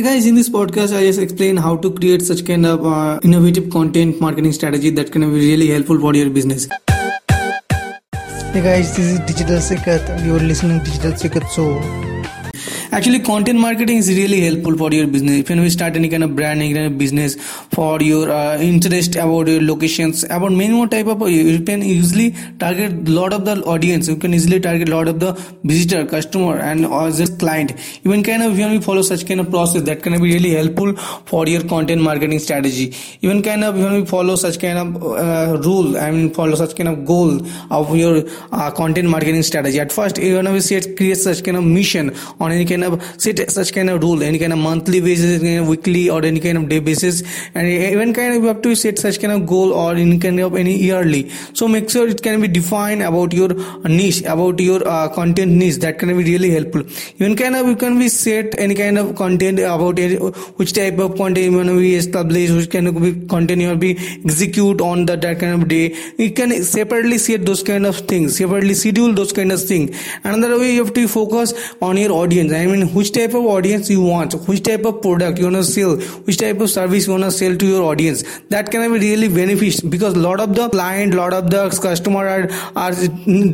Hey guys, in this podcast, I just explain how to create such kind of uh, innovative content marketing strategy that can be really helpful for your business. Hey guys, this is Digital Sikat. You're listening to Digital Sikat Show. Actually, content marketing is really helpful for your business. If you start any kind of brand, any kind of business for your uh, interest about your locations, about many more type of you can easily target lot of the audience. You can easily target lot of the visitor, customer, and or just client. Even kind of if want to follow such kind of process, that can be really helpful for your content marketing strategy. Even kind of want to follow such kind of uh, rule. I mean, follow such kind of goal of your uh, content marketing strategy. At first, you want to set create such kind of mission on any kind kind of set such kind of rule any kind of monthly basis any kind of weekly or any kind of day basis and even kind of you have to set such kind of goal or any kind of any yearly so make sure it can be defined about your niche about your uh, content niche that can be really helpful even kind of you can be set any kind of content about it, which type of content you want to be established which kind of be content you want to be execute on that, that kind of day you can separately set those kind of things separately schedule those kind of things another way you have to focus on your audience I mean which type of audience you want which type of product you want to sell which type of service you want to sell to your audience that can be really beneficial because a lot of the client lot of the customer are, are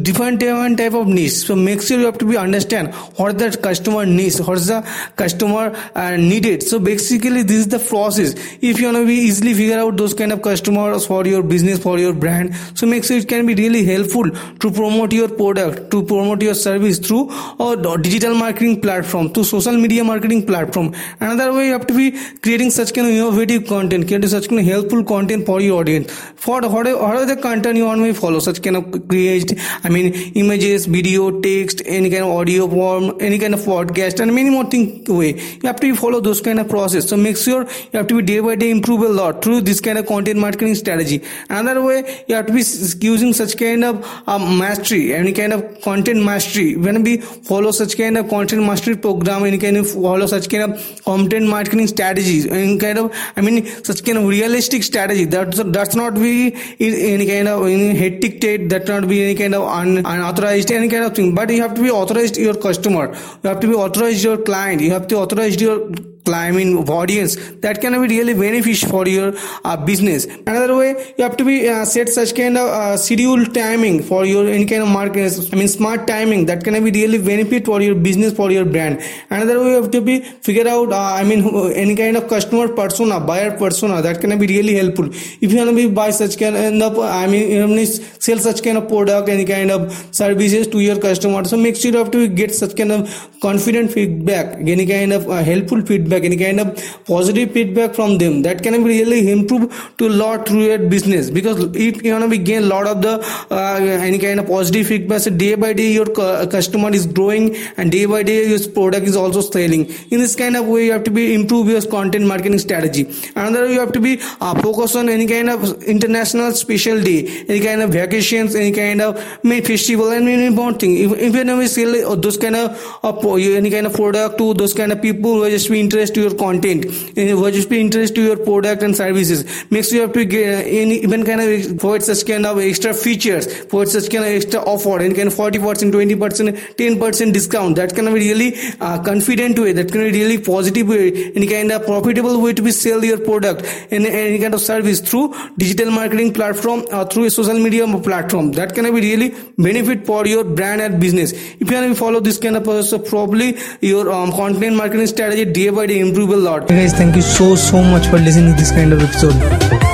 different different type of needs. So make sure you have to be understand what that customer needs what's the customer uh, needed. So basically this is the process. If you want to be easily figure out those kind of customers for your business for your brand so make sure it can be really helpful to promote your product to promote your service through a digital marketing platform platform to social media marketing platform. Another way you have to be creating such kind of innovative content creating such kind of helpful content for your audience. For what, what are the content you want to follow such kind of create i mean images video text any kind of audio form any kind of podcast and many more things way. You have to follow those kind of process. So make sure you have to be day by day improve a lot through this kind of content marketing strategy. Another way you have to be using such kind of um, mastery any kind of content mastery. When we follow such kind of content mastery program any kind of follow such kind of content marketing strategies any kind of i mean such kind of realistic strategy. That's that's not be any kind of any hectic state that not be any kind of un, unauthorized any kind of thing. But you have to be authorized your customer. You have to be authorized your client. You have to authorize your climbing audience. That can be really beneficial for your uh, business. Another way you have to be uh, set such kind of uh, schedule timing for your any kind of market i mean smart timing. That can be really benefit for your business for your brand. Another way you have to be figure out uh, i mean any kind of customer persona buyer persona. That can be really helpful. If you want to be buy such kind of i mean you know, sell such kind of product any kind of services to your customer. So make sure you have to get such kind of confident feedback any kind of uh, helpful feedback feedback any kind of positive feedback from them that can really improve to lot through your business. Because if you to be gain a lot of the uh, any kind of positive feedback so day by day your customer is growing and day by day your product is also selling. In this kind of way you have to be improve your content marketing strategy. Another you have to be uh, focus on any kind of international special day any kind of vacations any kind of may festival and many more thing. If, if you know we sell those kind of uh, any kind of product to those kind of people who are just be interested interest to your content what is be interest to your product and services makes you have to get any even kind of provide such kind of extra features provide such kind of extra offer and kind of 40 percent 20 percent 10 percent discount that can be really uh, confident way that can be really positive way any kind of profitable way to be sell your product and any kind of service through digital marketing platform or through a social media platform. That can be really benefit for your brand and business. If you follow this kind of process probably your um, content marketing strategy day by day improve a lot. Hey guys thank you so so much for listening to this kind of episode